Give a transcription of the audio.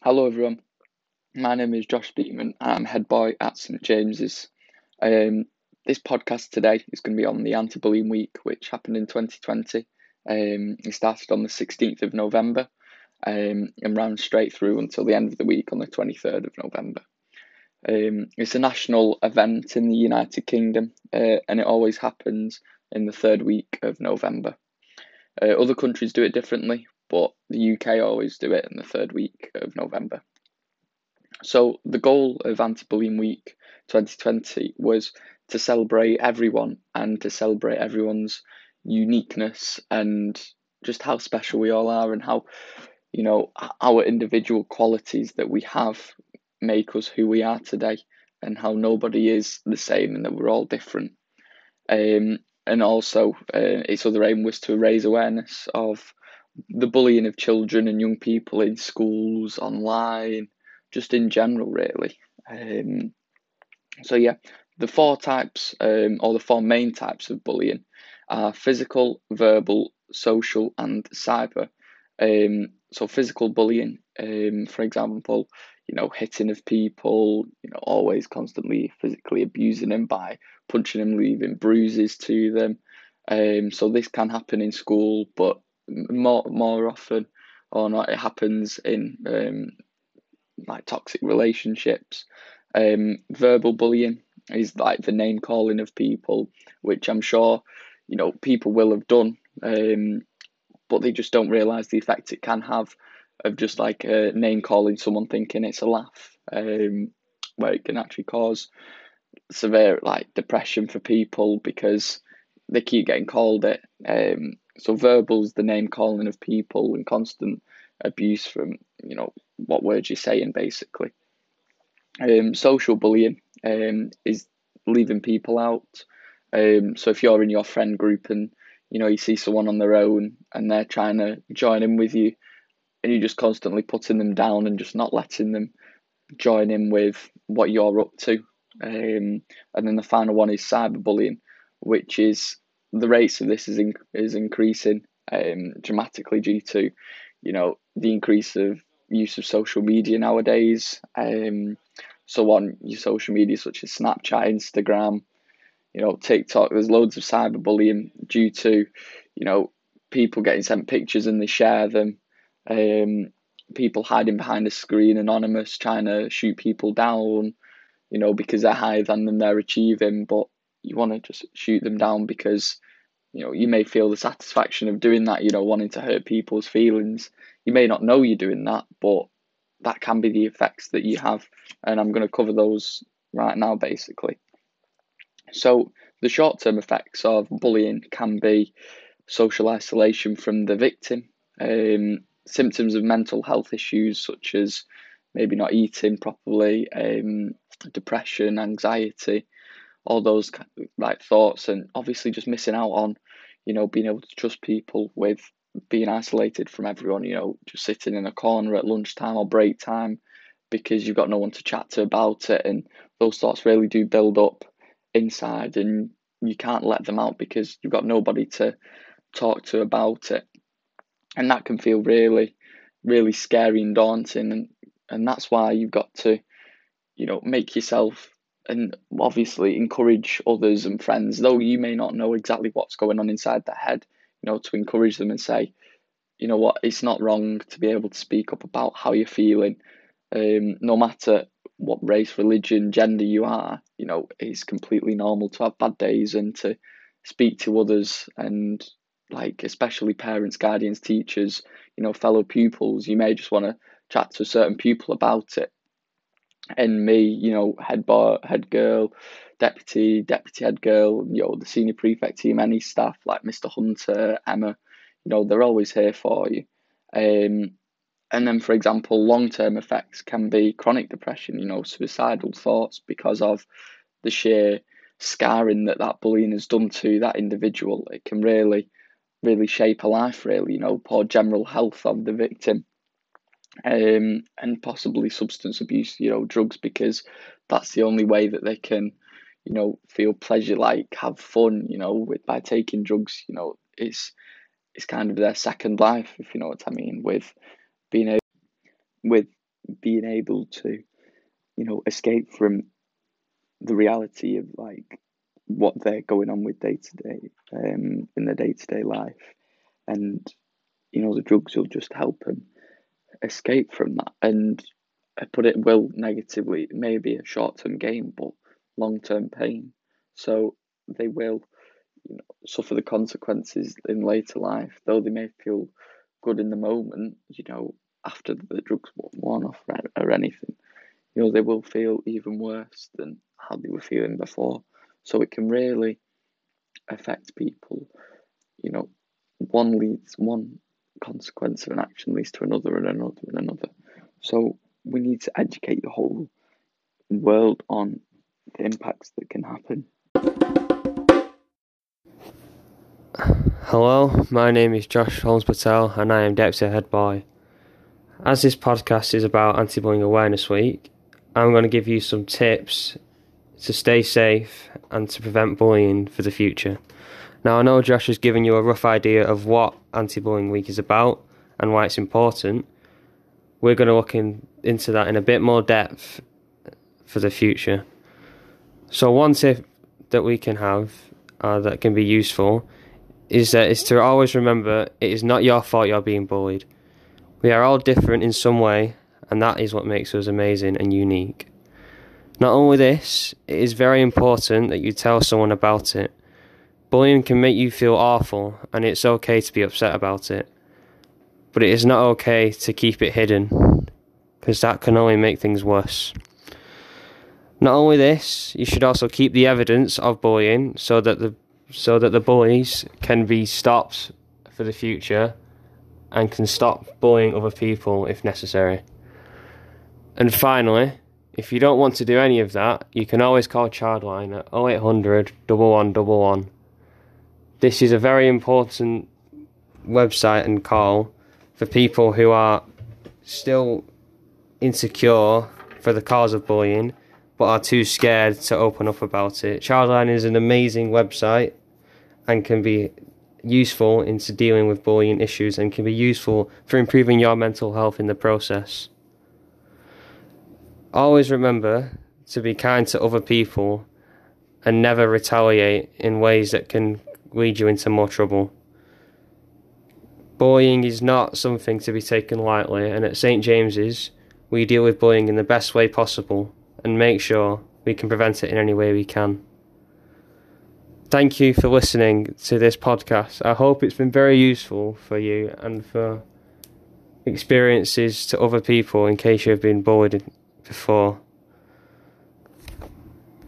Hello everyone, my name is Josh Beekman. I'm head boy at St James's. Um, this podcast today is going to be on the anti-bullying week, which happened in 2020. Um, it started on the 16th of November um, and ran straight through until the end of the week on the 23rd of November. Um, it's a national event in the United Kingdom uh, and it always happens in the third week of November. Uh, other countries do it differently, but the UK always do it in the third week of November. So the goal of Anti-Bullying Week 2020 was to celebrate everyone and to celebrate everyone's uniqueness and just how special we all are and how you know our individual qualities that we have make us who we are today and how nobody is the same and that we're all different um, and also uh, its other aim was to raise awareness of the bullying of children and young people in schools, online, just in general, really. Um, so yeah, the four types um, or the four main types of bullying are physical, verbal, social, and cyber. Um, so physical bullying, um, for example, you know, hitting of people, you know, always constantly physically abusing them by punching them, leaving bruises to them. Um, so this can happen in school, but more more often or not, it happens in um, like toxic relationships. Um, verbal bullying is like the name calling of people, which I'm sure you know people will have done, um, but they just don't realize the effect it can have of just like a name calling someone thinking it's a laugh, um, where it can actually cause severe like depression for people because they keep getting called it. Um, so verbal's the name calling of people and constant abuse from you know what words you're saying basically. Um, social bullying um, is leaving people out. Um, so if you're in your friend group and you know you see someone on their own and they're trying to join in with you, and you're just constantly putting them down and just not letting them join in with what you're up to. Um, and then the final one is cyberbullying, which is the rates of this is in, is increasing um, dramatically due to, you know, the increase of use of social media nowadays. Um, so on your social media such as Snapchat, Instagram, you know, TikTok, there's loads of cyberbullying due to, you know, people getting sent pictures and they share them. Um, people hiding behind a screen, anonymous, trying to shoot people down, you know, because they're higher than them, they're achieving, but you want to just shoot them down because you know you may feel the satisfaction of doing that you know wanting to hurt people's feelings. You may not know you're doing that but that can be the effects that you have and i'm going to cover those right now basically. So the short-term effects of bullying can be social isolation from the victim um, symptoms of mental health issues such as maybe not eating properly um, depression anxiety all those like thoughts and obviously just missing out on you know being able to trust people with being isolated from everyone you know just sitting in a corner at lunchtime or break time because you've got no one to chat to about it. And those thoughts really do build up inside and you can't let them out because you've got nobody to talk to about it. And that can feel really really scary and daunting. And and that's why you've got to you know make yourself and obviously encourage others and friends, though you may not know exactly what's going on inside their head, you know, to encourage them and say, you know what, it's not wrong to be able to speak up about how you're feeling, um, no matter what race, religion, gender you are, you know, it's completely normal to have bad days and to speak to others and like especially parents, guardians, teachers, you know, fellow pupils, you may just want to chat to a certain pupil about it and me, you know, head bar, head girl, deputy, deputy head girl, you know, the senior prefect team, any staff like Mr. Hunter, Emma, you know, they're always here for you. Um, and then, for example, long term effects can be chronic depression, you know, suicidal thoughts because of the sheer scarring that that bullying has done to that individual. It can really, really shape a life, really, you know, poor general health of the victim um, and possibly substance abuse, you know, drugs, because that's the only way that they can, you know, feel pleasure, like have fun, you know, with by taking drugs, you know, it's it's kind of their second life, if you know what I mean, with being able, with being able to, you know, escape from the reality of like what they're going on with day to day, um, in their day to day life, and you know the drugs will just help them escape from that. And I put it will negatively, maybe a short term gain, but long term pain. So they will, you know, suffer the consequences in later life, though they may feel good in the moment. You know, after the drugs worn off or anything, you know, they will feel even worse than how they were feeling before. So it can really affect people. You know, one leads one consequence of an action leads to another and another and another. So we need to educate the whole world on the impacts that can happen. Hello, my name is Josh Holmes Patel and I am Deputy Head Boy. As this podcast is about Anti Bullying Awareness Week, I'm going to give you some tips to stay safe and to prevent bullying for the future. Now, I know Josh has given you a rough idea of what Anti Bullying Week is about and why it's important. We're going to look in, into that in a bit more depth for the future. So, one tip that we can have uh, that can be useful is that is to always remember it is not your fault you're being bullied. We are all different in some way, and that is what makes us amazing and unique. Not only this, it is very important that you tell someone about it. Bullying can make you feel awful, and it's okay to be upset about it. But it is not okay to keep it hidden, because that can only make things worse. Not only this, you should also keep the evidence of bullying so that the so that the bullies can be stopped for the future and can stop bullying other people if necessary. And finally, if you don't want to do any of that, you can always call Childline at 0800 1111. This is a very important website and call for people who are still insecure for the cause of bullying but are too scared to open up about it. Childline is an amazing website and can be useful into dealing with bullying issues and can be useful for improving your mental health in the process. Always remember to be kind to other people and never retaliate in ways that can lead you into more trouble. Bullying is not something to be taken lightly, and at St James's, we deal with bullying in the best way possible and make sure we can prevent it in any way we can. Thank you for listening to this podcast. I hope it's been very useful for you and for experiences to other people in case you've been bullied before.